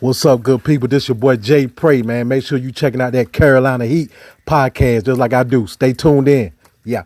What's up, good people? This your boy Jay Prey, man. Make sure you checking out that Carolina Heat podcast just like I do. Stay tuned in. Yeah.